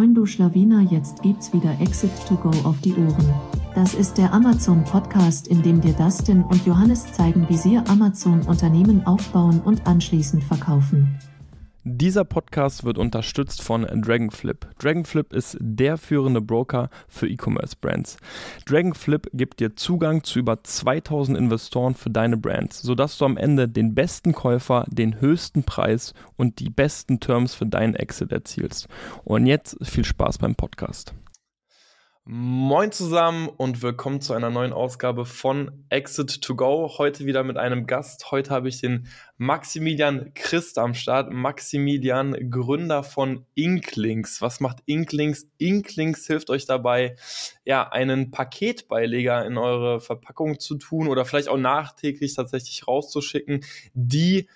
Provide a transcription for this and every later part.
Moin du Schlawiner, jetzt gibt's wieder Exit to Go auf die Ohren. Das ist der Amazon Podcast, in dem dir Dustin und Johannes zeigen, wie sie Amazon Unternehmen aufbauen und anschließend verkaufen. Dieser Podcast wird unterstützt von Dragonflip. Dragonflip ist der führende Broker für E-Commerce-Brands. Dragonflip gibt dir Zugang zu über 2000 Investoren für deine Brands, sodass du am Ende den besten Käufer, den höchsten Preis und die besten Terms für deinen Exit erzielst. Und jetzt viel Spaß beim Podcast. Moin zusammen und willkommen zu einer neuen Ausgabe von Exit to Go. Heute wieder mit einem Gast. Heute habe ich den Maximilian Christ am Start. Maximilian, Gründer von Inklings. Was macht Inklings? Inklings hilft euch dabei, ja, einen Paketbeileger in eure Verpackung zu tun oder vielleicht auch nachträglich tatsächlich rauszuschicken, die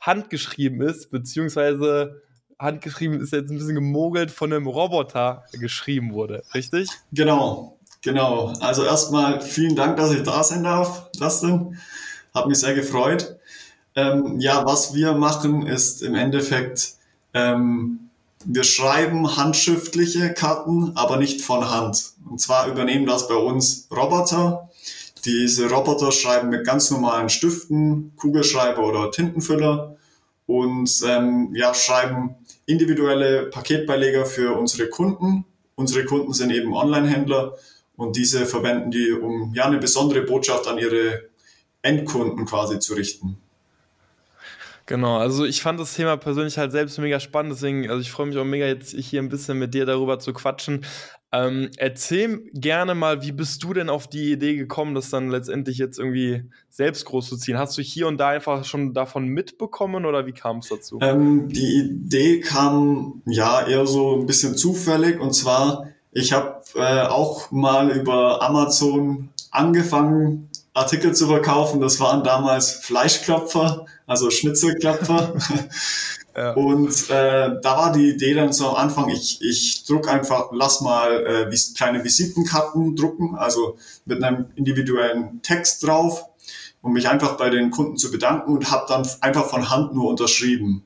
handgeschrieben ist, beziehungsweise handgeschrieben ist jetzt ein bisschen gemogelt von einem Roboter geschrieben wurde, richtig? Genau, genau. Also erstmal vielen Dank, dass ich da sein darf, Dustin. Hat mich sehr gefreut. Ähm, ja, was wir machen, ist im Endeffekt, ähm, wir schreiben handschriftliche Karten, aber nicht von Hand. Und zwar übernehmen das bei uns Roboter. Diese Roboter schreiben mit ganz normalen Stiften, Kugelschreiber oder Tintenfüller und ähm, ja, schreiben individuelle Paketbeileger für unsere Kunden. Unsere Kunden sind eben Online-Händler und diese verwenden die, um ja eine besondere Botschaft an ihre Endkunden quasi zu richten. Genau, also ich fand das Thema persönlich halt selbst mega spannend, deswegen, also ich freue mich auch mega jetzt hier ein bisschen mit dir darüber zu quatschen. Ähm, erzähl gerne mal, wie bist du denn auf die Idee gekommen, das dann letztendlich jetzt irgendwie selbst groß zu ziehen? Hast du hier und da einfach schon davon mitbekommen oder wie kam es dazu? Ähm, die Idee kam ja eher so ein bisschen zufällig und zwar, ich habe äh, auch mal über Amazon angefangen, Artikel zu verkaufen. Das waren damals Fleischklopfer, also Schnitzelklopfer. Ja. Und äh, da war die Idee dann so am Anfang, ich, ich druck einfach, lass mal äh, vis kleine Visitenkarten drucken, also mit einem individuellen Text drauf, um mich einfach bei den Kunden zu bedanken und habe dann einfach von Hand nur unterschrieben.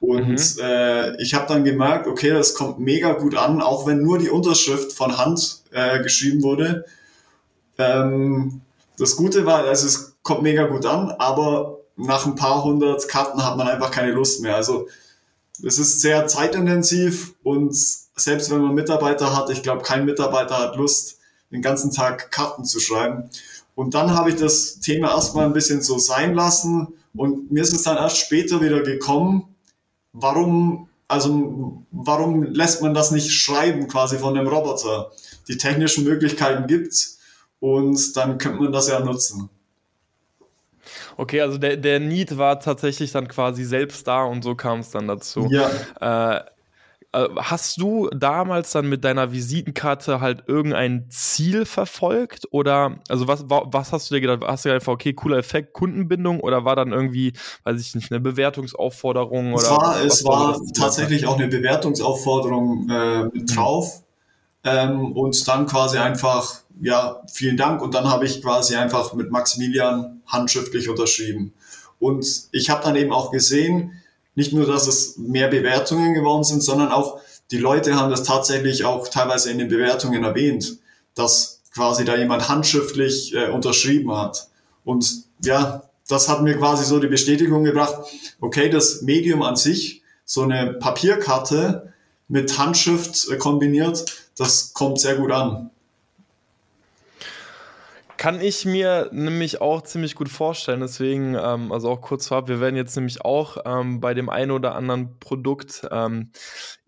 Und mhm. äh, ich habe dann gemerkt, okay, das kommt mega gut an, auch wenn nur die Unterschrift von Hand äh, geschrieben wurde. Ähm, das Gute war, also es kommt mega gut an, aber nach ein paar hundert Karten hat man einfach keine Lust mehr. Also es ist sehr zeitintensiv und selbst wenn man Mitarbeiter hat, ich glaube, kein Mitarbeiter hat Lust, den ganzen Tag Karten zu schreiben. Und dann habe ich das Thema erstmal ein bisschen so sein lassen und mir ist es dann erst später wieder gekommen, warum, also warum lässt man das nicht schreiben quasi von dem Roboter? Die technischen Möglichkeiten gibt's und dann könnte man das ja nutzen. Okay, also der, der Need war tatsächlich dann quasi selbst da und so kam es dann dazu. Ja. Äh, äh, hast du damals dann mit deiner Visitenkarte halt irgendein Ziel verfolgt? Oder, also was, was hast du dir gedacht? Hast du einfach, okay, cooler Effekt, Kundenbindung oder war dann irgendwie, weiß ich nicht, eine Bewertungsaufforderung? Oder es war, es war, war tatsächlich auch eine Bewertungsaufforderung äh, mit mhm. drauf. Ähm, und dann quasi einfach ja, vielen Dank. Und dann habe ich quasi einfach mit Maximilian handschriftlich unterschrieben. Und ich habe dann eben auch gesehen, nicht nur, dass es mehr Bewertungen geworden sind, sondern auch die Leute haben das tatsächlich auch teilweise in den Bewertungen erwähnt, dass quasi da jemand handschriftlich äh, unterschrieben hat. Und ja, das hat mir quasi so die Bestätigung gebracht, okay, das Medium an sich, so eine Papierkarte mit Handschrift äh, kombiniert, das kommt sehr gut an. Kann ich mir nämlich auch ziemlich gut vorstellen. Deswegen, ähm, also auch kurz vorab, wir werden jetzt nämlich auch ähm, bei dem einen oder anderen Produkt ähm,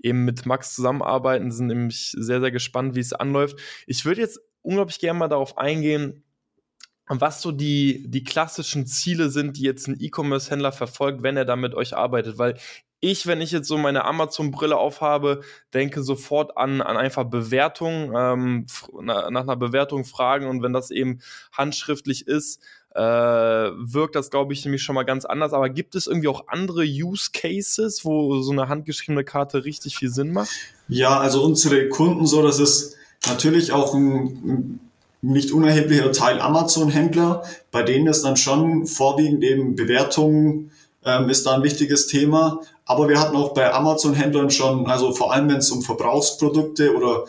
eben mit Max zusammenarbeiten, sind nämlich sehr, sehr gespannt, wie es anläuft. Ich würde jetzt unglaublich gerne mal darauf eingehen, was so die, die klassischen Ziele sind, die jetzt ein E-Commerce-Händler verfolgt, wenn er da mit euch arbeitet. Weil ich, wenn ich jetzt so meine Amazon-Brille aufhabe, denke sofort an, an einfach Bewertung, ähm, nach einer Bewertung fragen und wenn das eben handschriftlich ist, äh, wirkt das, glaube ich, nämlich schon mal ganz anders. Aber gibt es irgendwie auch andere Use Cases, wo so eine handgeschriebene Karte richtig viel Sinn macht? Ja, also unsere Kunden so, das ist natürlich auch ein, ein nicht unerheblicher Teil Amazon-Händler, bei denen es dann schon vorwiegend eben Bewertungen ähm, ist da ein wichtiges Thema. Aber wir hatten auch bei Amazon-Händlern schon, also vor allem wenn es um Verbrauchsprodukte oder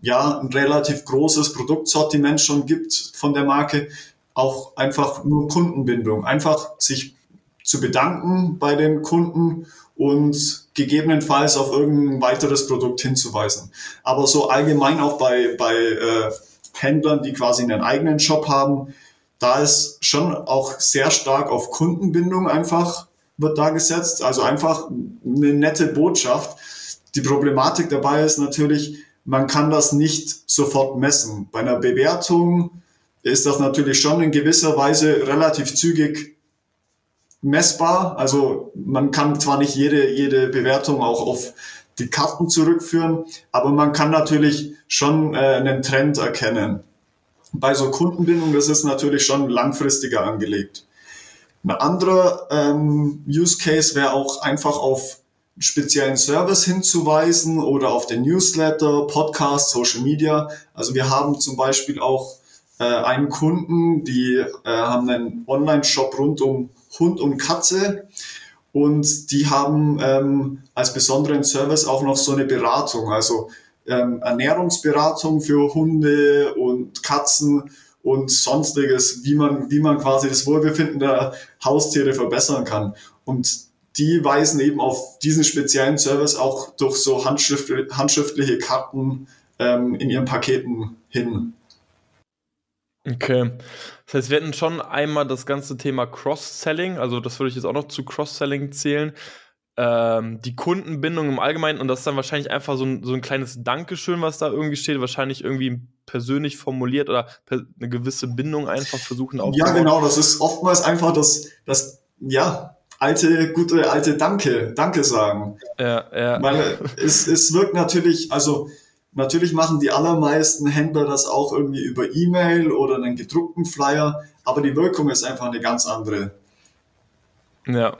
ja, ein relativ großes Produktsortiment schon gibt von der Marke, auch einfach nur Kundenbindung. Einfach sich zu bedanken bei den Kunden und gegebenenfalls auf irgendein weiteres Produkt hinzuweisen. Aber so allgemein auch bei, bei äh, Händlern, die quasi einen eigenen Shop haben, da ist schon auch sehr stark auf Kundenbindung einfach wird da gesetzt. Also einfach eine nette Botschaft. Die Problematik dabei ist natürlich, man kann das nicht sofort messen. Bei einer Bewertung ist das natürlich schon in gewisser Weise relativ zügig messbar. Also man kann zwar nicht jede, jede Bewertung auch auf die Karten zurückführen, aber man kann natürlich schon äh, einen Trend erkennen. Bei so Kundenbindung, das ist natürlich schon langfristiger angelegt. Ein anderer ähm, Use Case wäre auch einfach auf einen speziellen Service hinzuweisen oder auf den Newsletter, Podcast, Social Media. Also wir haben zum Beispiel auch äh, einen Kunden, die äh, haben einen Online-Shop rund um Hund und Katze. Und die haben ähm, als besonderen Service auch noch so eine Beratung, also ähm, Ernährungsberatung für Hunde und Katzen und sonstiges, wie man, wie man quasi das Wohlbefinden der Haustiere verbessern kann. Und die weisen eben auf diesen speziellen Service auch durch so handschrift, handschriftliche Karten ähm, in ihren Paketen hin. Okay. Das heißt, wir hätten schon einmal das ganze Thema Cross-Selling, also das würde ich jetzt auch noch zu Cross-Selling zählen, ähm, die Kundenbindung im Allgemeinen und das ist dann wahrscheinlich einfach so ein, so ein kleines Dankeschön, was da irgendwie steht, wahrscheinlich irgendwie persönlich formuliert oder per, eine gewisse Bindung einfach versuchen aufzubauen. Ja, genau, das ist oftmals einfach das, das ja, alte, gute, alte Danke, Danke sagen. Ja, ja. Weil es, es wirkt natürlich, also natürlich machen die allermeisten Händler das auch irgendwie über E-Mail oder einen gedruckten Flyer, aber die Wirkung ist einfach eine ganz andere. Ja,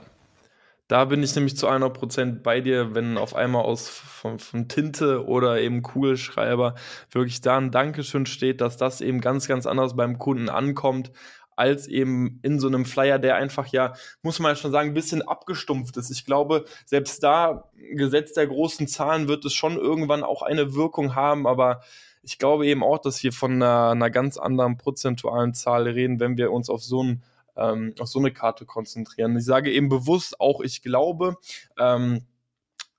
da bin ich nämlich zu 100% bei dir, wenn auf einmal aus von, von, Tinte oder eben Kugelschreiber wirklich da ein Dankeschön steht, dass das eben ganz, ganz anders beim Kunden ankommt, als eben in so einem Flyer, der einfach ja, muss man ja schon sagen, ein bisschen abgestumpft ist. Ich glaube, selbst da, Gesetz der großen Zahlen, wird es schon irgendwann auch eine Wirkung haben, aber ich glaube eben auch, dass wir von einer, einer ganz anderen prozentualen Zahl reden, wenn wir uns auf so ein ähm, auf so eine Karte konzentrieren. Ich sage eben bewusst auch, ich glaube, ähm,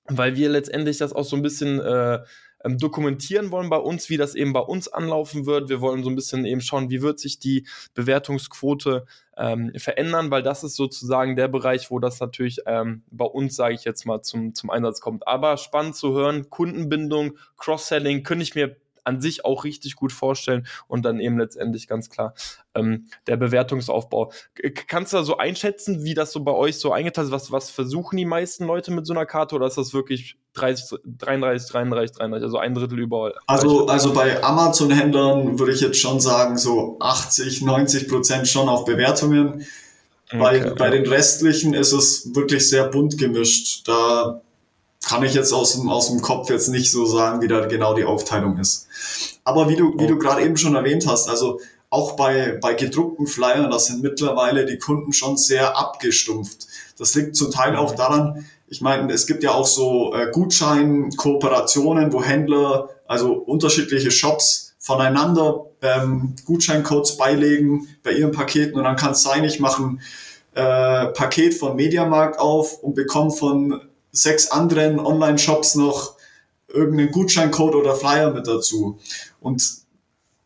weil wir letztendlich das auch so ein bisschen äh, ähm, dokumentieren wollen bei uns, wie das eben bei uns anlaufen wird. Wir wollen so ein bisschen eben schauen, wie wird sich die Bewertungsquote ähm, verändern, weil das ist sozusagen der Bereich, wo das natürlich ähm, bei uns, sage ich jetzt mal, zum, zum Einsatz kommt. Aber spannend zu hören, Kundenbindung, Cross-Selling, könnte ich mir an sich auch richtig gut vorstellen und dann eben letztendlich ganz klar ähm, der Bewertungsaufbau. Kannst du da so einschätzen, wie das so bei euch so eingeteilt ist? Was, was versuchen die meisten Leute mit so einer Karte oder ist das wirklich 30, 33, 33, 33, also ein Drittel überall? Also, also bei Amazon-Händlern würde ich jetzt schon sagen, so 80, 90 Prozent schon auf Bewertungen. Okay, bei, bei den restlichen ist es wirklich sehr bunt gemischt. Da kann ich jetzt aus dem, aus dem Kopf jetzt nicht so sagen, wie da genau die Aufteilung ist. Aber wie du, wie du gerade eben schon erwähnt hast, also auch bei, bei gedruckten Flyern, da sind mittlerweile die Kunden schon sehr abgestumpft. Das liegt zum Teil auch daran, ich meine, es gibt ja auch so äh, Gutschein-Kooperationen, wo Händler, also unterschiedliche Shops voneinander ähm, Gutscheincodes beilegen bei ihren Paketen und dann kann es sein, ich mache ein äh, Paket von Mediamarkt auf und bekomme von sechs anderen Online-Shops noch irgendeinen Gutscheincode oder Flyer mit dazu. Und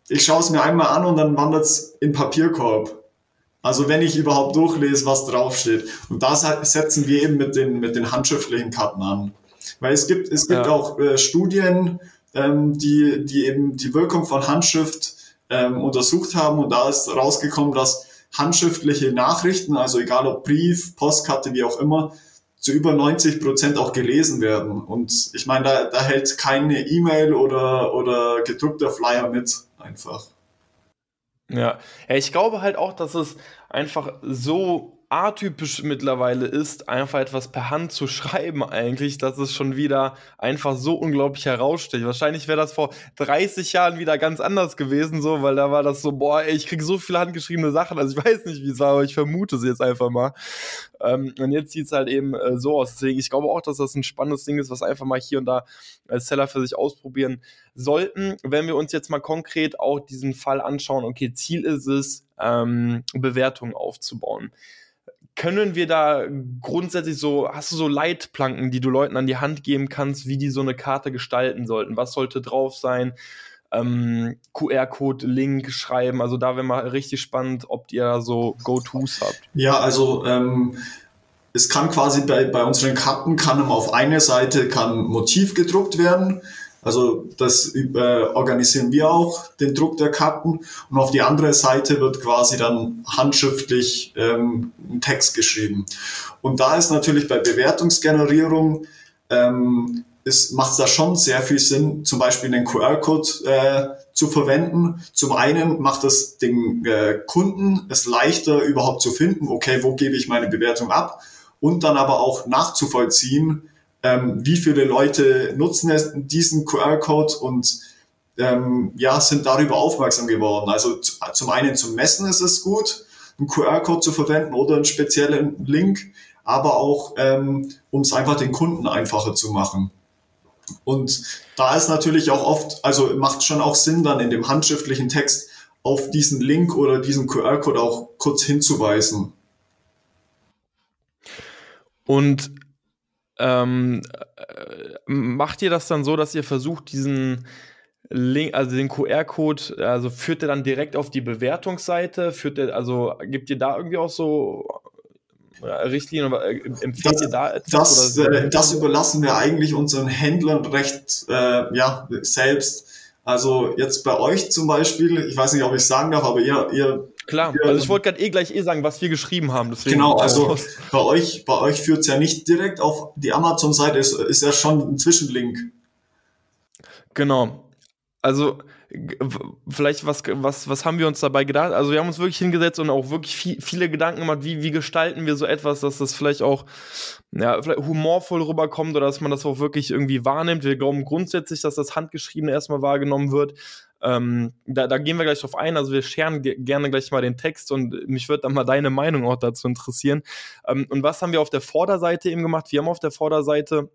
ich schaue es mir einmal an und dann wandert es in Papierkorb. Also wenn ich überhaupt durchlese, was draufsteht. Und da setzen wir eben mit den, mit den handschriftlichen Karten an. Weil es gibt, es gibt ja. auch äh, Studien, ähm, die, die eben die Wirkung von Handschrift ähm, untersucht haben und da ist rausgekommen, dass handschriftliche Nachrichten, also egal ob Brief, Postkarte, wie auch immer, zu über 90 Prozent auch gelesen werden. Und ich meine, da, da hält keine E-Mail oder, oder gedruckter Flyer mit einfach. Ja. ja, ich glaube halt auch, dass es einfach so atypisch mittlerweile ist, einfach etwas per Hand zu schreiben eigentlich, dass es schon wieder einfach so unglaublich heraussticht. Wahrscheinlich wäre das vor 30 Jahren wieder ganz anders gewesen, so, weil da war das so, boah, ey, ich kriege so viele handgeschriebene Sachen, also ich weiß nicht, wie es war, aber ich vermute es jetzt einfach mal. Ähm, und jetzt sieht es halt eben äh, so aus. Deswegen, ich glaube auch, dass das ein spannendes Ding ist, was einfach mal hier und da als Seller für sich ausprobieren sollten. Wenn wir uns jetzt mal konkret auch diesen Fall anschauen, okay, Ziel ist es, ähm, Bewertungen aufzubauen können wir da grundsätzlich so, hast du so Leitplanken, die du Leuten an die Hand geben kannst, wie die so eine Karte gestalten sollten? Was sollte drauf sein? Ähm, QR-Code, Link schreiben. Also da wäre mal richtig spannend, ob ihr da so Go-Tos habt. Ja, also ähm, es kann quasi bei, bei unseren Karten kann auf eine Seite kann Motiv gedruckt werden also das äh, organisieren wir auch, den Druck der Karten. Und auf die andere Seite wird quasi dann handschriftlich ähm, ein Text geschrieben. Und da ist natürlich bei Bewertungsgenerierung ähm, macht es da schon sehr viel Sinn, zum Beispiel einen QR-Code äh, zu verwenden. Zum einen macht es den äh, Kunden es leichter überhaupt zu finden, okay, wo gebe ich meine Bewertung ab? Und dann aber auch nachzuvollziehen, ähm, wie viele Leute nutzen es, diesen QR-Code und ähm, ja, sind darüber aufmerksam geworden. Also zum einen zum Messen ist es gut, einen QR-Code zu verwenden oder einen speziellen Link, aber auch ähm, um es einfach den Kunden einfacher zu machen. Und da ist natürlich auch oft, also macht schon auch Sinn, dann in dem handschriftlichen Text auf diesen Link oder diesen QR-Code auch kurz hinzuweisen. Und ähm, äh, macht ihr das dann so, dass ihr versucht, diesen Link, also den QR-Code, also führt ihr dann direkt auf die Bewertungsseite? Führt ihr, also gibt ihr da irgendwie auch so äh, Richtlinien oder äh, empfiehlt das, ihr da etwas? Das, äh, das überlassen wir eigentlich unseren Händlern recht äh, ja, selbst. Also jetzt bei euch zum Beispiel, ich weiß nicht, ob ich sagen darf, aber ihr, ihr Klar, also ich wollte gerade eh gleich eh sagen, was wir geschrieben haben. Deswegen genau, also bei euch, bei euch führt es ja nicht direkt auf die Amazon-Seite, ist, ist ja schon ein Zwischenlink. Genau. Also vielleicht was, was, was haben wir uns dabei gedacht? Also wir haben uns wirklich hingesetzt und auch wirklich viel, viele Gedanken gemacht, wie, wie gestalten wir so etwas, dass das vielleicht auch ja, vielleicht humorvoll rüberkommt oder dass man das auch wirklich irgendwie wahrnimmt. Wir glauben grundsätzlich, dass das Handgeschriebene erstmal wahrgenommen wird. Ähm, da, da gehen wir gleich drauf ein. Also wir scheren gerne gleich mal den Text und mich würde dann mal deine Meinung auch dazu interessieren. Ähm, und was haben wir auf der Vorderseite eben gemacht? Wir haben auf der Vorderseite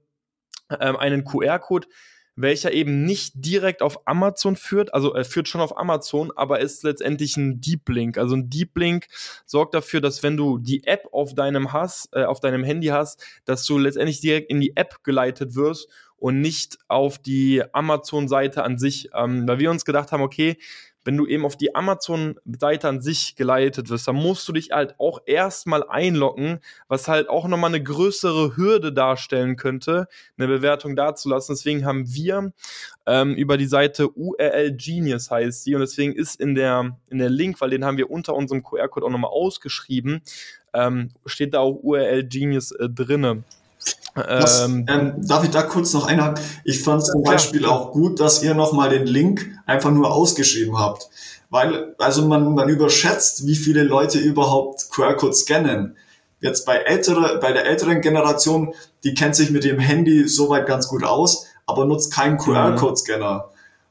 ähm, einen QR-Code, welcher eben nicht direkt auf Amazon führt, also er führt schon auf Amazon, aber ist letztendlich ein Deep Link. Also ein Deep Link sorgt dafür, dass wenn du die App auf deinem hast, äh, auf deinem Handy hast, dass du letztendlich direkt in die App geleitet wirst und nicht auf die Amazon-Seite an sich, ähm, weil wir uns gedacht haben, okay, wenn du eben auf die Amazon-Seite an sich geleitet wirst, dann musst du dich halt auch erstmal einloggen, was halt auch nochmal eine größere Hürde darstellen könnte, eine Bewertung dazulassen. Deswegen haben wir ähm, über die Seite URL Genius heißt sie und deswegen ist in der, in der Link, weil den haben wir unter unserem QR-Code auch nochmal ausgeschrieben, ähm, steht da auch URL Genius äh, drinne. Was, ähm, ähm, darf ich da kurz noch einhaken? Ich fand zum Beispiel klar. auch gut, dass ihr nochmal den Link einfach nur ausgeschrieben habt. Weil, also man, man überschätzt, wie viele Leute überhaupt QR-Code scannen. Jetzt bei ältere, bei der älteren Generation, die kennt sich mit dem Handy soweit ganz gut aus, aber nutzt keinen QR-Code-Scanner.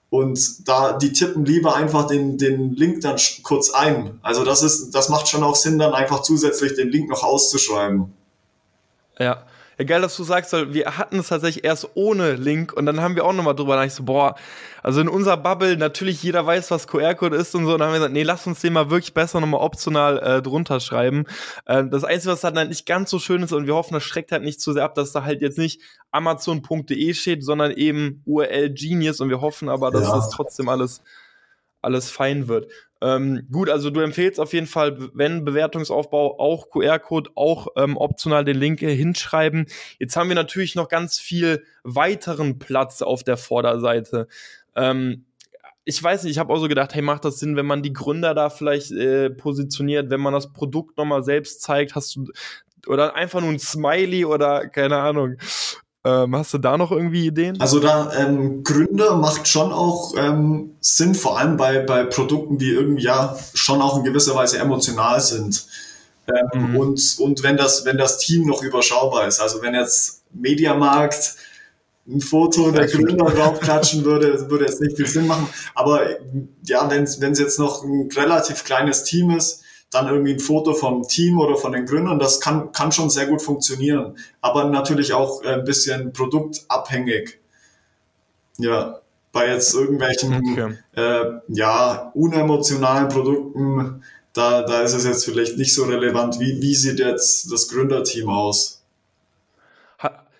Und da, die tippen lieber einfach den, den Link dann kurz ein. Also das ist, das macht schon auch Sinn, dann einfach zusätzlich den Link noch auszuschreiben. Ja, ja, geil, dass du sagst, wir hatten es tatsächlich erst ohne Link und dann haben wir auch nochmal drüber nachgedacht, so, boah, also in unserer Bubble, natürlich jeder weiß, was QR-Code ist und so, und dann haben wir gesagt, nee, lass uns den mal wirklich besser nochmal optional äh, drunter schreiben. Äh, das Einzige, was halt nicht ganz so schön ist und wir hoffen, das schreckt halt nicht zu sehr ab, dass da halt jetzt nicht amazon.de steht, sondern eben URL Genius und wir hoffen aber, dass ja. das trotzdem alles alles fein wird. Ähm, gut, also du empfehlst auf jeden Fall, wenn Bewertungsaufbau, auch QR-Code, auch ähm, optional den Link hinschreiben. Jetzt haben wir natürlich noch ganz viel weiteren Platz auf der Vorderseite. Ähm, ich weiß nicht, ich habe auch so gedacht, hey, macht das Sinn, wenn man die Gründer da vielleicht äh, positioniert, wenn man das Produkt nochmal selbst zeigt, hast du oder einfach nur ein Smiley oder keine Ahnung. Ähm, hast du da noch irgendwie Ideen? Also da ähm, Gründer macht schon auch ähm, Sinn, vor allem bei, bei Produkten, die irgendwie ja schon auch in gewisser Weise emotional sind. Ähm, mhm. und, und wenn das, wenn das Team noch überschaubar ist. Also wenn jetzt Mediamarkt ein Foto der Gründer draufklatschen würde, würde jetzt nicht viel Sinn machen. Aber ja, wenn es jetzt noch ein relativ kleines Team ist, dann irgendwie ein Foto vom Team oder von den Gründern, das kann, kann schon sehr gut funktionieren. Aber natürlich auch ein bisschen produktabhängig. Ja, bei jetzt irgendwelchen okay. äh, ja, unemotionalen Produkten, da, da ist es jetzt vielleicht nicht so relevant. Wie, wie sieht jetzt das Gründerteam aus?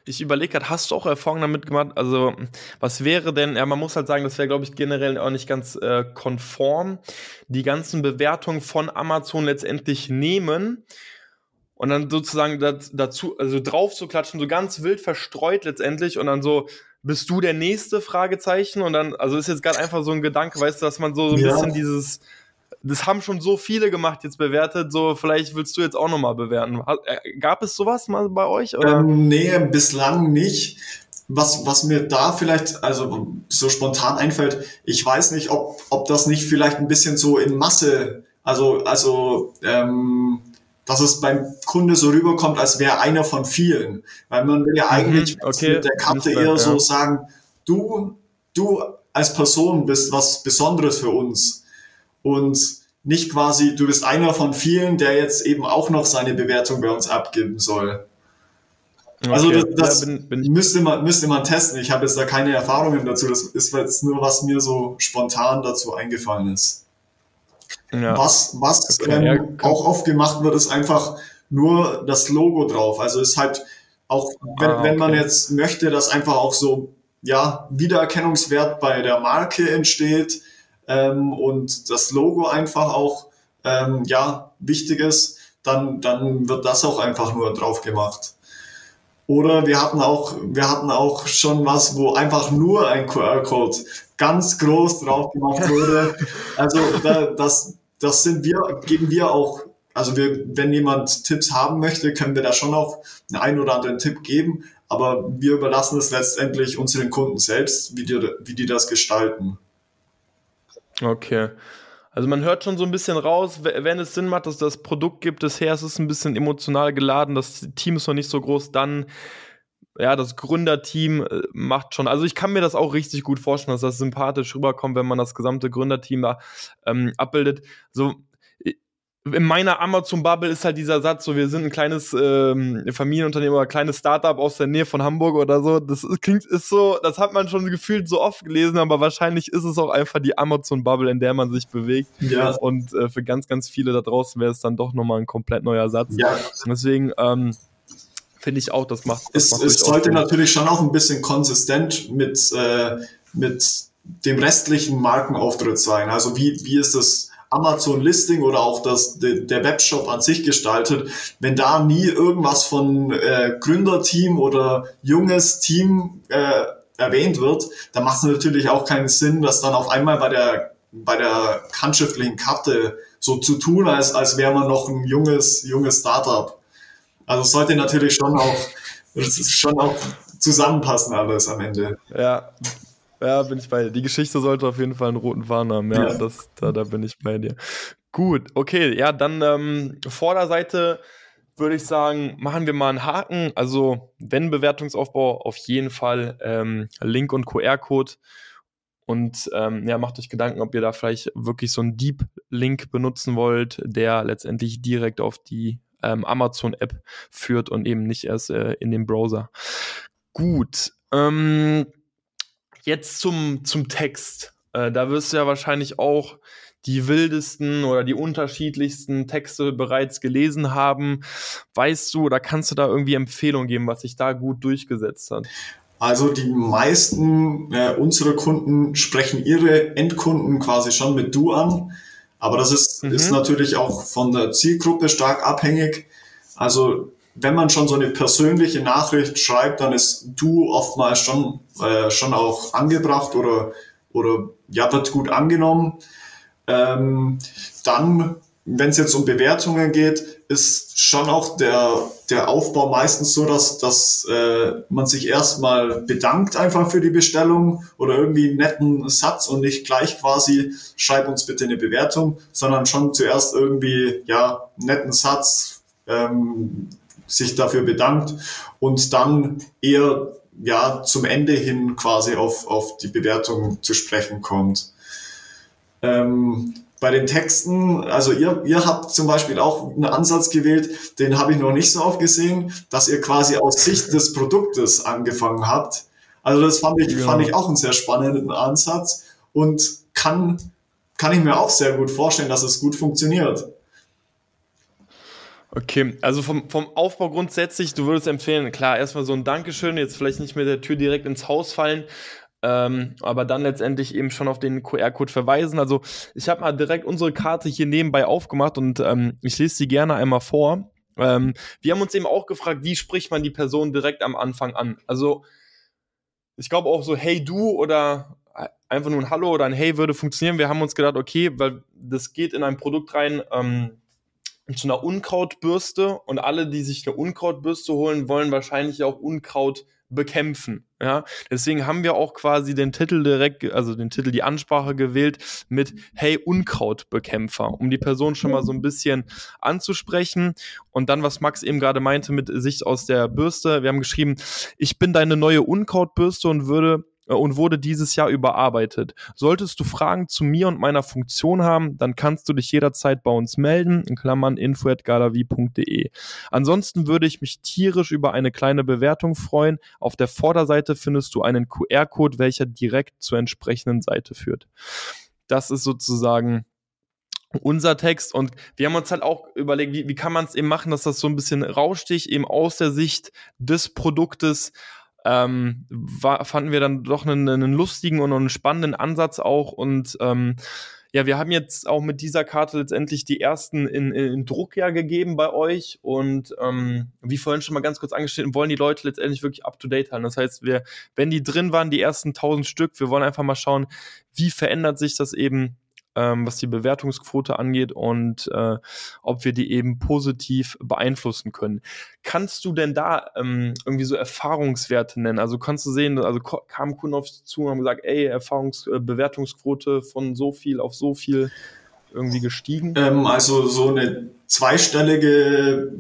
Ich überlege gerade, hast du auch Erfahrungen damit gemacht? Also, was wäre denn, ja, man muss halt sagen, das wäre, glaube ich, generell auch nicht ganz äh, konform, die ganzen Bewertungen von Amazon letztendlich nehmen und dann sozusagen dazu, also drauf zu klatschen, so ganz wild verstreut letztendlich und dann so, bist du der nächste Fragezeichen? Und dann, also ist jetzt gerade einfach so ein Gedanke, weißt du, dass man so, so ein ja. bisschen dieses, das haben schon so viele gemacht jetzt bewertet, so vielleicht willst du jetzt auch nochmal bewerten. Äh, gab es sowas mal bei euch? Oder? Ähm, nee, bislang nicht. Was, was mir da vielleicht, also so spontan einfällt, ich weiß nicht, ob, ob das nicht vielleicht ein bisschen so in Masse, also, also ähm, dass es beim Kunde so rüberkommt, als wäre einer von vielen. Weil man will ja mhm, eigentlich mhm, okay. mit der Karte eher ja. so sagen, du, du als Person bist was Besonderes für uns und nicht quasi, du bist einer von vielen, der jetzt eben auch noch seine Bewertung bei uns abgeben soll. Also okay. Also das, das ja, bin, bin müsste, man, müsste man testen. Ich habe jetzt da keine Erfahrungen dazu. Das ist jetzt nur, was mir so spontan dazu eingefallen ist. Ja. Was, was okay, ähm, ja, auch oft gemacht wird, ist einfach nur das Logo drauf. Also ist halt auch, wenn, ah, okay. wenn man jetzt möchte, dass einfach auch so ja, Wiedererkennungswert bei der Marke entsteht, ähm, und das Logo einfach auch ähm, ja wichtig ist, dann, dann wird das auch einfach nur drauf gemacht. Oder wir hatten auch, wir hatten auch schon was, wo einfach nur ein QR-Code ganz groß drauf gemacht wurde. Also da, das, das sind wir, geben wir auch, also wir, wenn jemand Tipps haben möchte, können wir da schon auch einen ein oder anderen Tipp geben. Aber wir überlassen es letztendlich unseren Kunden selbst, wie die, wie die das gestalten. Okay. Also man hört schon so ein bisschen raus, wenn es Sinn macht, dass das Produkt gibt, bisher ist es ein bisschen emotional geladen, das Team ist noch nicht so groß, dann ja, das Gründerteam äh, macht schon, also ich kann mir das auch richtig gut vorstellen, dass das sympathisch rüberkommt, wenn man das gesamte Gründerteam da ähm, abbildet. So, in meiner Amazon-Bubble ist halt dieser Satz, so wir sind ein kleines ähm, Familienunternehmen oder ein kleines Startup aus der Nähe von Hamburg oder so. Das ist, klingt, ist so, das hat man schon gefühlt so oft gelesen, aber wahrscheinlich ist es auch einfach die Amazon-Bubble, in der man sich bewegt. Ja. Und äh, für ganz, ganz viele da draußen wäre es dann doch nochmal ein komplett neuer Satz. Ja. Deswegen, ähm, finde ich auch, das macht. Das es, macht es sollte natürlich schon auch ein bisschen konsistent mit, äh, mit dem restlichen Markenauftritt sein. Also wie, wie ist das? Amazon-Listing oder auch das, der Webshop an sich gestaltet, wenn da nie irgendwas von äh, Gründerteam oder junges Team äh, erwähnt wird, dann macht es natürlich auch keinen Sinn, das dann auf einmal bei der bei der handschriftlichen Karte so zu tun, als, als wäre man noch ein junges, junges Startup. Also es sollte natürlich schon auch, schon auch zusammenpassen alles am Ende. Ja, ja, bin ich bei dir. Die Geschichte sollte auf jeden Fall einen roten Faden haben. Ja, ja. Das, da, da bin ich bei dir. Gut, okay, ja, dann ähm, Vorderseite würde ich sagen, machen wir mal einen Haken. Also, wenn Bewertungsaufbau, auf jeden Fall ähm, Link und QR-Code. Und ähm, ja, macht euch Gedanken, ob ihr da vielleicht wirklich so einen Deep-Link benutzen wollt, der letztendlich direkt auf die ähm, Amazon-App führt und eben nicht erst äh, in den Browser. Gut. Ähm, Jetzt zum, zum Text. Äh, da wirst du ja wahrscheinlich auch die wildesten oder die unterschiedlichsten Texte bereits gelesen haben. Weißt du oder kannst du da irgendwie Empfehlungen geben, was sich da gut durchgesetzt hat? Also die meisten äh, unserer Kunden sprechen ihre Endkunden quasi schon mit du an. Aber das ist, mhm. ist natürlich auch von der Zielgruppe stark abhängig. Also wenn man schon so eine persönliche Nachricht schreibt, dann ist du oftmals schon, äh, schon auch angebracht oder, oder ja, wird gut angenommen. Ähm, dann, wenn es jetzt um Bewertungen geht, ist schon auch der, der Aufbau meistens so, dass, dass äh, man sich erstmal bedankt einfach für die Bestellung oder irgendwie einen netten Satz und nicht gleich quasi, schreib uns bitte eine Bewertung, sondern schon zuerst irgendwie, ja, netten Satz, ähm, sich dafür bedankt und dann eher ja zum Ende hin quasi auf, auf die Bewertung zu sprechen kommt. Ähm, bei den Texten, also ihr, ihr habt zum Beispiel auch einen Ansatz gewählt, den habe ich noch nicht so oft gesehen, dass ihr quasi aus Sicht des Produktes angefangen habt. Also das fand ich, ja. fand ich auch einen sehr spannenden Ansatz und kann, kann ich mir auch sehr gut vorstellen, dass es gut funktioniert. Okay, also vom, vom Aufbau grundsätzlich, du würdest empfehlen, klar, erstmal so ein Dankeschön, jetzt vielleicht nicht mit der Tür direkt ins Haus fallen, ähm, aber dann letztendlich eben schon auf den QR-Code verweisen. Also ich habe mal direkt unsere Karte hier nebenbei aufgemacht und ähm, ich lese sie gerne einmal vor. Ähm, wir haben uns eben auch gefragt, wie spricht man die Person direkt am Anfang an? Also ich glaube auch so, hey du oder einfach nur ein Hallo oder ein Hey würde funktionieren. Wir haben uns gedacht, okay, weil das geht in ein Produkt rein, ähm, zu einer Unkrautbürste und alle, die sich eine Unkrautbürste holen, wollen wahrscheinlich auch Unkraut bekämpfen. Ja, deswegen haben wir auch quasi den Titel direkt, also den Titel, die Ansprache gewählt mit Hey Unkrautbekämpfer, um die Person schon mal so ein bisschen anzusprechen. Und dann, was Max eben gerade meinte mit Sicht aus der Bürste, wir haben geschrieben, ich bin deine neue Unkrautbürste und würde und wurde dieses Jahr überarbeitet. Solltest du Fragen zu mir und meiner Funktion haben, dann kannst du dich jederzeit bei uns melden, in Klammern info.galavi.de. Ansonsten würde ich mich tierisch über eine kleine Bewertung freuen. Auf der Vorderseite findest du einen QR-Code, welcher direkt zur entsprechenden Seite führt. Das ist sozusagen unser Text und wir haben uns halt auch überlegt, wie, wie kann man es eben machen, dass das so ein bisschen raussticht, eben aus der Sicht des Produktes ähm, war, fanden wir dann doch einen, einen, lustigen und einen spannenden Ansatz auch. Und ähm, ja, wir haben jetzt auch mit dieser Karte letztendlich die ersten in, in Druck ja gegeben bei euch. Und ähm, wie vorhin schon mal ganz kurz angestellt, wollen die Leute letztendlich wirklich up to date halten. Das heißt, wir, wenn die drin waren, die ersten 1000 Stück, wir wollen einfach mal schauen, wie verändert sich das eben ähm, was die Bewertungsquote angeht und äh, ob wir die eben positiv beeinflussen können. Kannst du denn da ähm, irgendwie so Erfahrungswerte nennen? Also kannst du sehen, also kamen Kunden auf dich zu und haben gesagt, ey, Erfahrungsbewertungsquote äh, von so viel auf so viel irgendwie gestiegen? Ähm, also so eine zweistellige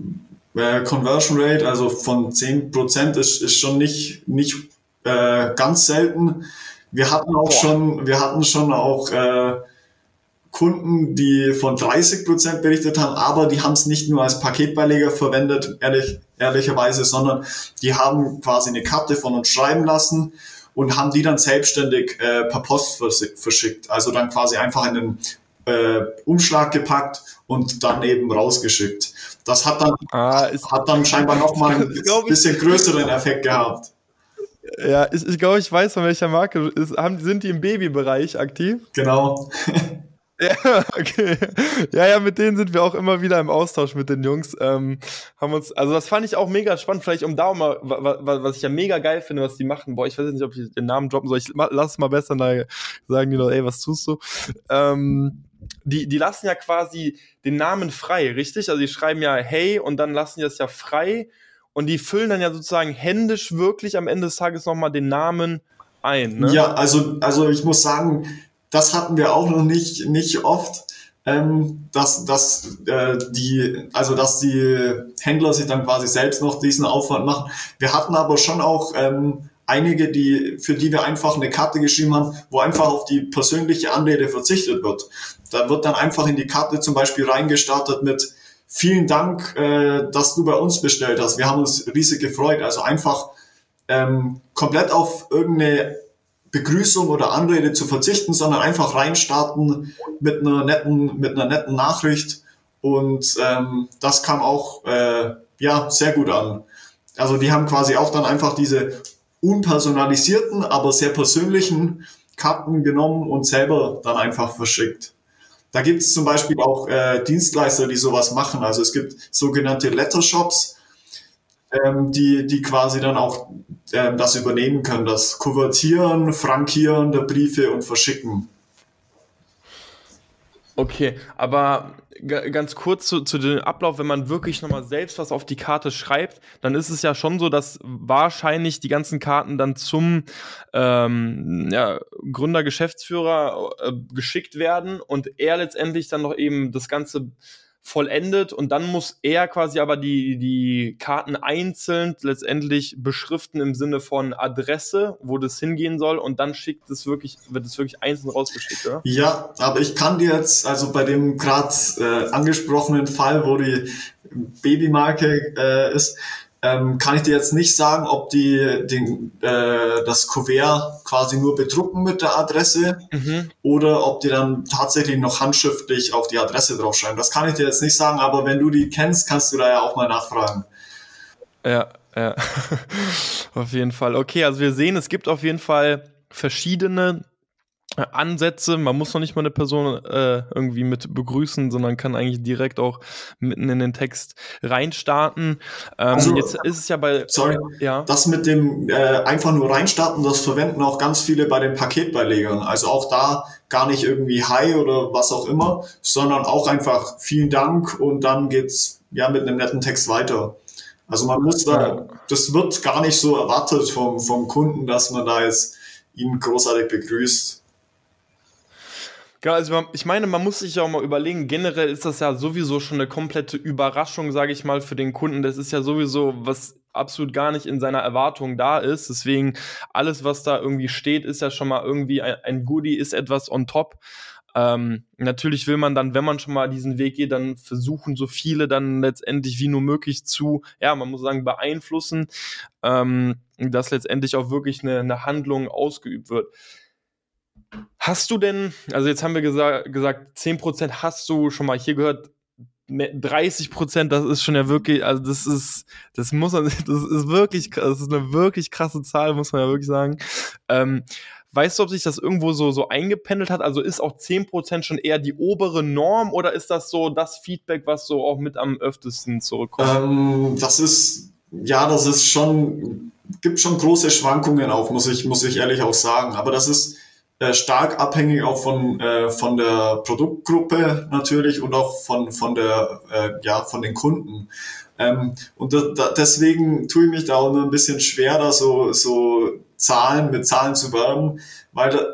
äh, Conversion Rate, also von 10% ist, ist schon nicht, nicht äh, ganz selten. Wir hatten auch Boah. schon, wir hatten schon auch äh, Kunden, die von 30 Prozent berichtet haben, aber die haben es nicht nur als Paketbeileger verwendet, ehrlich, ehrlicherweise, sondern die haben quasi eine Karte von uns schreiben lassen und haben die dann selbstständig äh, per Post verschickt. Also dann quasi einfach in den äh, Umschlag gepackt und dann eben rausgeschickt. Das hat dann, ah, hat dann scheinbar nochmal ein bisschen größeren Effekt gehabt. Ja, ich, ich glaube, ich weiß, von welcher Marke ist, haben, sind die im Babybereich aktiv? Genau. Ja, okay. Ja, ja, mit denen sind wir auch immer wieder im Austausch mit den Jungs. Ähm, haben uns, also das fand ich auch mega spannend. Vielleicht um da mal, was ich ja mega geil finde, was die machen. Boah, ich weiß nicht, ob ich den Namen droppen soll. Ich lass es mal besser, da sagen die noch, ey, was tust du? Ähm, die, die lassen ja quasi den Namen frei, richtig? Also die schreiben ja hey und dann lassen die das ja frei und die füllen dann ja sozusagen händisch wirklich am Ende des Tages nochmal den Namen ein. Ne? Ja, also, also ich muss sagen, das hatten wir auch noch nicht, nicht oft, ähm, dass, dass äh, die, also dass die Händler sich dann quasi selbst noch diesen Aufwand machen. Wir hatten aber schon auch ähm, einige, die, für die wir einfach eine Karte geschrieben haben, wo einfach auf die persönliche Anrede verzichtet wird. Da wird dann einfach in die Karte zum Beispiel reingestartet mit vielen Dank, äh, dass du bei uns bestellt hast. Wir haben uns riesig gefreut. Also einfach ähm, komplett auf irgendeine Begrüßung oder Anrede zu verzichten, sondern einfach reinstarten mit einer netten, mit einer netten Nachricht. Und ähm, das kam auch äh, ja sehr gut an. Also die haben quasi auch dann einfach diese unpersonalisierten, aber sehr persönlichen Karten genommen und selber dann einfach verschickt. Da gibt es zum Beispiel auch äh, Dienstleister, die sowas machen. Also es gibt sogenannte Lettershops, ähm, die, die quasi dann auch ähm, das übernehmen können, das Kuvertieren, Frankieren der Briefe und Verschicken. Okay, aber ganz kurz zu, zu dem Ablauf, wenn man wirklich nochmal selbst was auf die Karte schreibt, dann ist es ja schon so, dass wahrscheinlich die ganzen Karten dann zum ähm, ja, Gründer, Geschäftsführer äh, geschickt werden und er letztendlich dann noch eben das Ganze vollendet und dann muss er quasi aber die, die Karten einzeln letztendlich beschriften im Sinne von Adresse, wo das hingehen soll und dann schickt es wirklich, wird es wirklich einzeln rausgeschickt, oder? Ja, aber ich kann dir jetzt, also bei dem gerade äh, angesprochenen Fall, wo die Babymarke äh, ist, ähm, kann ich dir jetzt nicht sagen, ob die den, äh, das Kuvert quasi nur bedrucken mit der Adresse mhm. oder ob die dann tatsächlich noch handschriftlich auf die Adresse draufschreiben. Das kann ich dir jetzt nicht sagen, aber wenn du die kennst, kannst du da ja auch mal nachfragen. Ja, ja. auf jeden Fall. Okay, also wir sehen, es gibt auf jeden Fall verschiedene Ansätze. Man muss noch nicht mal eine Person äh, irgendwie mit begrüßen, sondern kann eigentlich direkt auch mitten in den Text reinstarten. Ähm, also, jetzt ist es ja bei. Sorry, ja. das mit dem äh, einfach nur reinstarten, das verwenden auch ganz viele bei den Paketbeilegern. Also auch da gar nicht irgendwie Hi oder was auch immer, sondern auch einfach vielen Dank und dann geht's ja mit einem netten Text weiter. Also man muss da, das wird gar nicht so erwartet vom, vom Kunden, dass man da jetzt ihn großartig begrüßt. Genau, also ich meine, man muss sich ja auch mal überlegen, generell ist das ja sowieso schon eine komplette Überraschung, sage ich mal, für den Kunden. Das ist ja sowieso, was absolut gar nicht in seiner Erwartung da ist. Deswegen, alles, was da irgendwie steht, ist ja schon mal irgendwie ein, ein Goodie, ist etwas on top. Ähm, natürlich will man dann, wenn man schon mal diesen Weg geht, dann versuchen, so viele dann letztendlich wie nur möglich zu, ja, man muss sagen, beeinflussen, ähm, dass letztendlich auch wirklich eine, eine Handlung ausgeübt wird. Hast du denn, also jetzt haben wir gesa gesagt, 10% hast du schon mal hier gehört, 30 Prozent, das ist schon ja wirklich, also das ist, das muss man, das ist wirklich, das ist eine wirklich krasse Zahl, muss man ja wirklich sagen. Ähm, weißt du, ob sich das irgendwo so, so eingependelt hat? Also ist auch 10 Prozent schon eher die obere Norm oder ist das so das Feedback, was so auch mit am öftesten zurückkommt? Ähm, das ist, ja, das ist schon, gibt schon große Schwankungen auch, muss ich, muss ich ehrlich auch sagen. Aber das ist, stark abhängig auch von, äh, von der Produktgruppe natürlich und auch von, von, der, äh, ja, von den Kunden. Ähm, und da, da, deswegen tue ich mich da auch ein bisschen schwer, da so, so Zahlen mit Zahlen zu werben, weil da,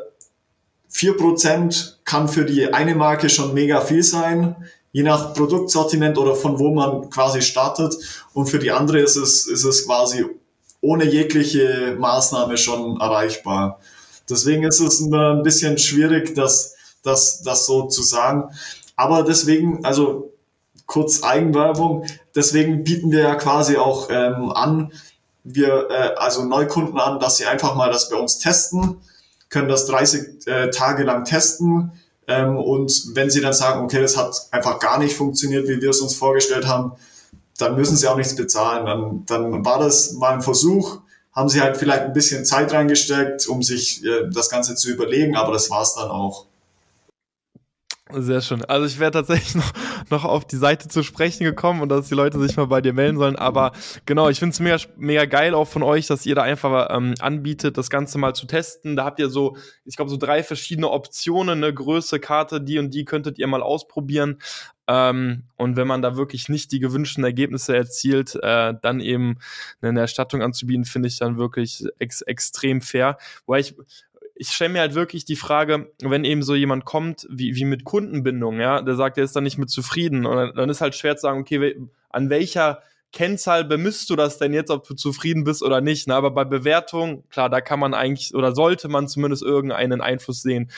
4% kann für die eine Marke schon mega viel sein, je nach Produktsortiment oder von wo man quasi startet. Und für die andere ist es, ist es quasi ohne jegliche Maßnahme schon erreichbar. Deswegen ist es ein bisschen schwierig, das, das, das so zu sagen. Aber deswegen, also kurz Eigenwerbung, deswegen bieten wir ja quasi auch ähm, an, wir, äh, also Neukunden an, dass sie einfach mal das bei uns testen, können das 30 äh, Tage lang testen. Ähm, und wenn sie dann sagen, okay, das hat einfach gar nicht funktioniert, wie wir es uns vorgestellt haben, dann müssen sie auch nichts bezahlen. Dann, dann war das mal ein Versuch haben sie halt vielleicht ein bisschen Zeit reingesteckt, um sich äh, das Ganze zu überlegen, aber das war's dann auch. Sehr schön. Also ich wäre tatsächlich noch, noch auf die Seite zu sprechen gekommen und dass die Leute sich mal bei dir melden sollen. Aber genau, ich finde es mega, mega geil auch von euch, dass ihr da einfach ähm, anbietet, das Ganze mal zu testen. Da habt ihr so, ich glaube, so drei verschiedene Optionen, eine Größe, Karte, die und die könntet ihr mal ausprobieren. Ähm, und wenn man da wirklich nicht die gewünschten Ergebnisse erzielt, äh, dann eben eine Erstattung anzubieten, finde ich dann wirklich ex extrem fair. Wobei ich, ich stelle mir halt wirklich die Frage, wenn eben so jemand kommt, wie, wie mit Kundenbindung, ja, der sagt, er ist da nicht mit zufrieden. Und dann ist halt schwer zu sagen, okay, an welcher Kennzahl bemisst du das denn jetzt, ob du zufrieden bist oder nicht. Ne? Aber bei Bewertung, klar, da kann man eigentlich oder sollte man zumindest irgendeinen Einfluss sehen.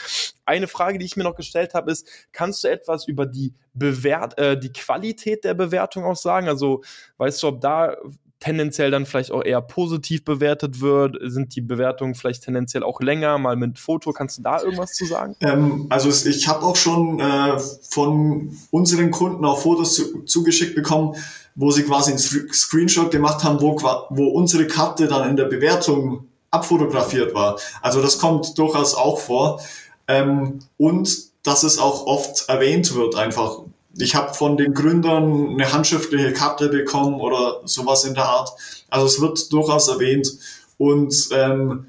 Eine Frage, die ich mir noch gestellt habe, ist, kannst du etwas über die Bewert äh, die Qualität der Bewertung auch sagen? Also weißt du, ob da tendenziell dann vielleicht auch eher positiv bewertet wird? Sind die Bewertungen vielleicht tendenziell auch länger, mal mit Foto? Kannst du da irgendwas zu sagen? Ähm, also ich habe auch schon äh, von unseren Kunden auch Fotos zu, zugeschickt bekommen, wo sie quasi einen Screenshot gemacht haben, wo, wo unsere Karte dann in der Bewertung abfotografiert war. Also das kommt durchaus auch vor. Ähm, und dass es auch oft erwähnt wird, einfach. Ich habe von den Gründern eine handschriftliche Karte bekommen oder sowas in der Art. Also es wird durchaus erwähnt. Und ähm,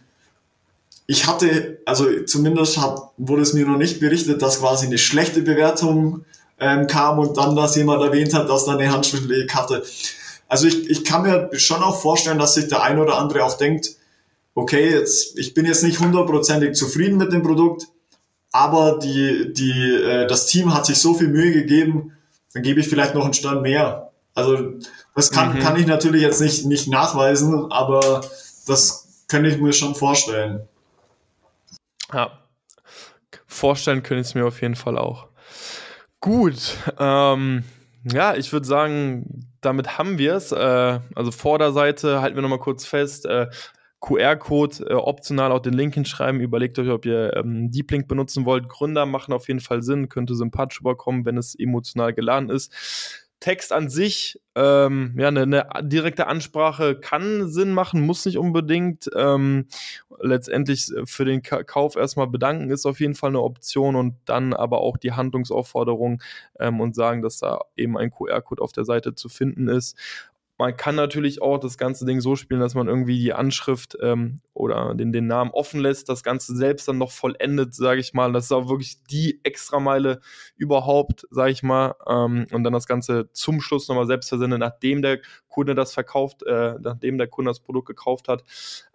ich hatte, also zumindest hat, wurde es mir noch nicht berichtet, dass quasi eine schlechte Bewertung ähm, kam und dann das jemand erwähnt hat, dass da eine handschriftliche Karte. Also ich, ich kann mir schon auch vorstellen, dass sich der eine oder andere auch denkt, okay, jetzt, ich bin jetzt nicht hundertprozentig zufrieden mit dem Produkt, aber die, die, äh, das Team hat sich so viel Mühe gegeben, dann gebe ich vielleicht noch einen Stern mehr. Also das kann, mhm. kann ich natürlich jetzt nicht, nicht nachweisen, aber das könnte ich mir schon vorstellen. Ja, vorstellen könnte ich es mir auf jeden Fall auch. Gut, ähm, ja, ich würde sagen, damit haben wir es. Äh, also Vorderseite halten wir nochmal kurz fest. Äh, QR-Code äh, optional auch den Link hinschreiben. Überlegt euch, ob ihr ähm, Deep Link benutzen wollt. Gründer machen auf jeden Fall Sinn, könnte sympathisch überkommen, wenn es emotional geladen ist. Text an sich, ähm, ja, eine, eine, direkte Ansprache kann Sinn machen, muss nicht unbedingt. Ähm, letztendlich für den Ka Kauf erstmal bedanken ist auf jeden Fall eine Option und dann aber auch die Handlungsaufforderung ähm, und sagen, dass da eben ein QR-Code auf der Seite zu finden ist. Man kann natürlich auch das ganze Ding so spielen, dass man irgendwie die Anschrift ähm, oder den, den Namen offen lässt, das Ganze selbst dann noch vollendet, sage ich mal. Das ist auch wirklich die Extrameile überhaupt, sage ich mal. Ähm, und dann das Ganze zum Schluss nochmal selbst versendet, nachdem der Kunde das verkauft, äh, nachdem der Kunde das Produkt gekauft hat.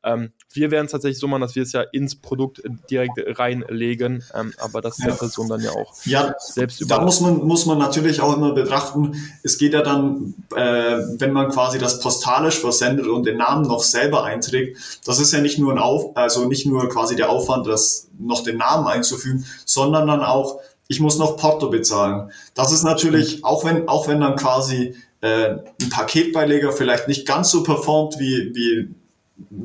Ähm, wir werden es tatsächlich so machen, dass wir es ja ins Produkt direkt reinlegen, ähm, aber das ist ja. der Person dann ja auch ja, selbst über. Da muss man, muss man natürlich auch immer betrachten, es geht ja dann, äh, wenn man quasi das postalisch versendet und den Namen noch selber einträgt, das ist ja nicht nur ein Auf, also nicht nur quasi der Aufwand, das noch den Namen einzufügen, sondern dann auch, ich muss noch Porto bezahlen. Das ist natürlich, auch wenn, auch wenn dann quasi äh, ein Paketbeileger vielleicht nicht ganz so performt wie, wie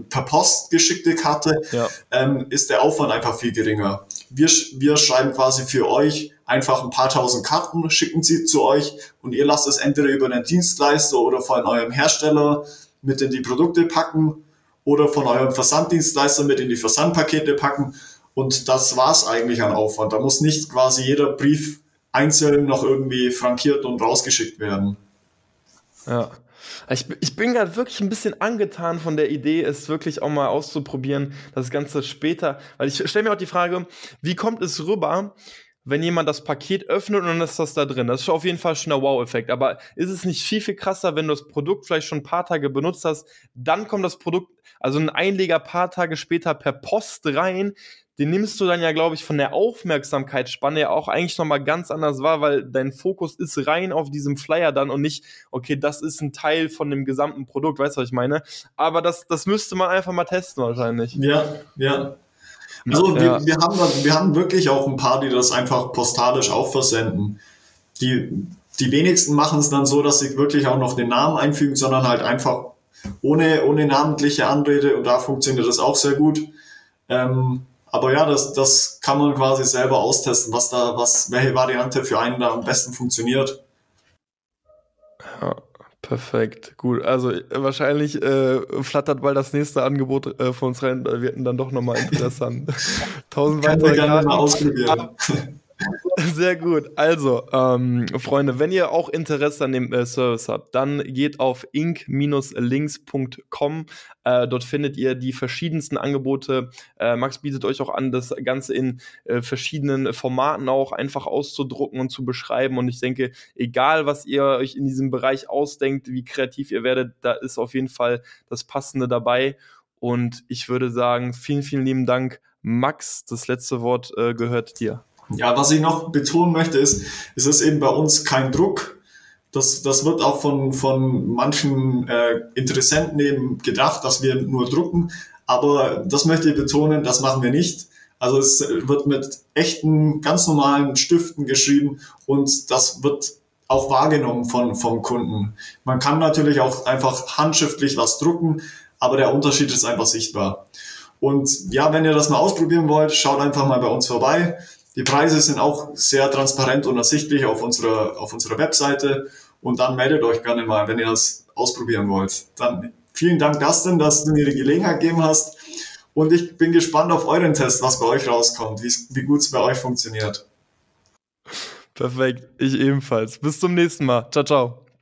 per Post geschickte Karte, ja. ähm, ist der Aufwand einfach viel geringer. Wir, wir schreiben quasi für euch einfach ein paar tausend Karten, schicken sie zu euch und ihr lasst es entweder über einen Dienstleister oder von eurem Hersteller mit in die Produkte packen oder von eurem Versanddienstleister mit in die Versandpakete packen. Und das war's eigentlich an Aufwand. Da muss nicht quasi jeder Brief einzeln noch irgendwie frankiert und rausgeschickt werden. Ja. Ich, ich bin gerade wirklich ein bisschen angetan von der Idee, es wirklich auch mal auszuprobieren, das Ganze später. Weil ich stelle mir auch die Frage, wie kommt es rüber, wenn jemand das Paket öffnet und dann ist das da drin. Das ist auf jeden Fall schon ein Wow-Effekt. Aber ist es nicht viel, viel krasser, wenn du das Produkt vielleicht schon ein paar Tage benutzt hast, dann kommt das Produkt, also ein Einleger paar Tage später per Post rein, den nimmst du dann ja, glaube ich, von der Aufmerksamkeitsspanne ja auch eigentlich nochmal ganz anders wahr, weil dein Fokus ist rein auf diesem Flyer dann und nicht, okay, das ist ein Teil von dem gesamten Produkt, weißt du, was ich meine? Aber das, das müsste man einfach mal testen wahrscheinlich. Ja, ja. Also ja. wir, wir, haben wir haben wirklich auch ein paar, die das einfach postalisch auch versenden. Die, die wenigsten machen es dann so, dass sie wirklich auch noch den Namen einfügen, sondern halt einfach ohne, ohne namentliche Anrede und da funktioniert das auch sehr gut. Ähm, aber ja, das, das kann man quasi selber austesten, was da, was, welche Variante für einen da am besten funktioniert. Ja, perfekt. Gut. Also wahrscheinlich äh, flattert bald das nächste Angebot äh, von uns rein, da wird dann doch nochmal interessant. Tausend weitere Karten. Mal ausprobieren. Sehr gut. Also, ähm, Freunde, wenn ihr auch Interesse an dem äh, Service habt, dann geht auf ink-links.com. Äh, dort findet ihr die verschiedensten Angebote. Äh, Max bietet euch auch an, das Ganze in äh, verschiedenen Formaten auch einfach auszudrucken und zu beschreiben. Und ich denke, egal was ihr euch in diesem Bereich ausdenkt, wie kreativ ihr werdet, da ist auf jeden Fall das Passende dabei. Und ich würde sagen, vielen, vielen lieben Dank. Max, das letzte Wort äh, gehört dir. Ja, was ich noch betonen möchte, ist, es ist eben bei uns kein Druck. Das, das wird auch von, von manchen äh, Interessenten eben gedacht, dass wir nur drucken. Aber das möchte ich betonen, das machen wir nicht. Also es wird mit echten, ganz normalen Stiften geschrieben und das wird auch wahrgenommen von, vom Kunden. Man kann natürlich auch einfach handschriftlich was drucken, aber der Unterschied ist einfach sichtbar. Und ja, wenn ihr das mal ausprobieren wollt, schaut einfach mal bei uns vorbei. Die Preise sind auch sehr transparent und ersichtlich auf unserer, auf unserer Webseite. Und dann meldet euch gerne mal, wenn ihr das ausprobieren wollt. Dann vielen Dank, Dustin, dass du mir die Gelegenheit gegeben hast. Und ich bin gespannt auf euren Test, was bei euch rauskommt, wie gut es bei euch funktioniert. Perfekt, ich ebenfalls. Bis zum nächsten Mal. Ciao, ciao.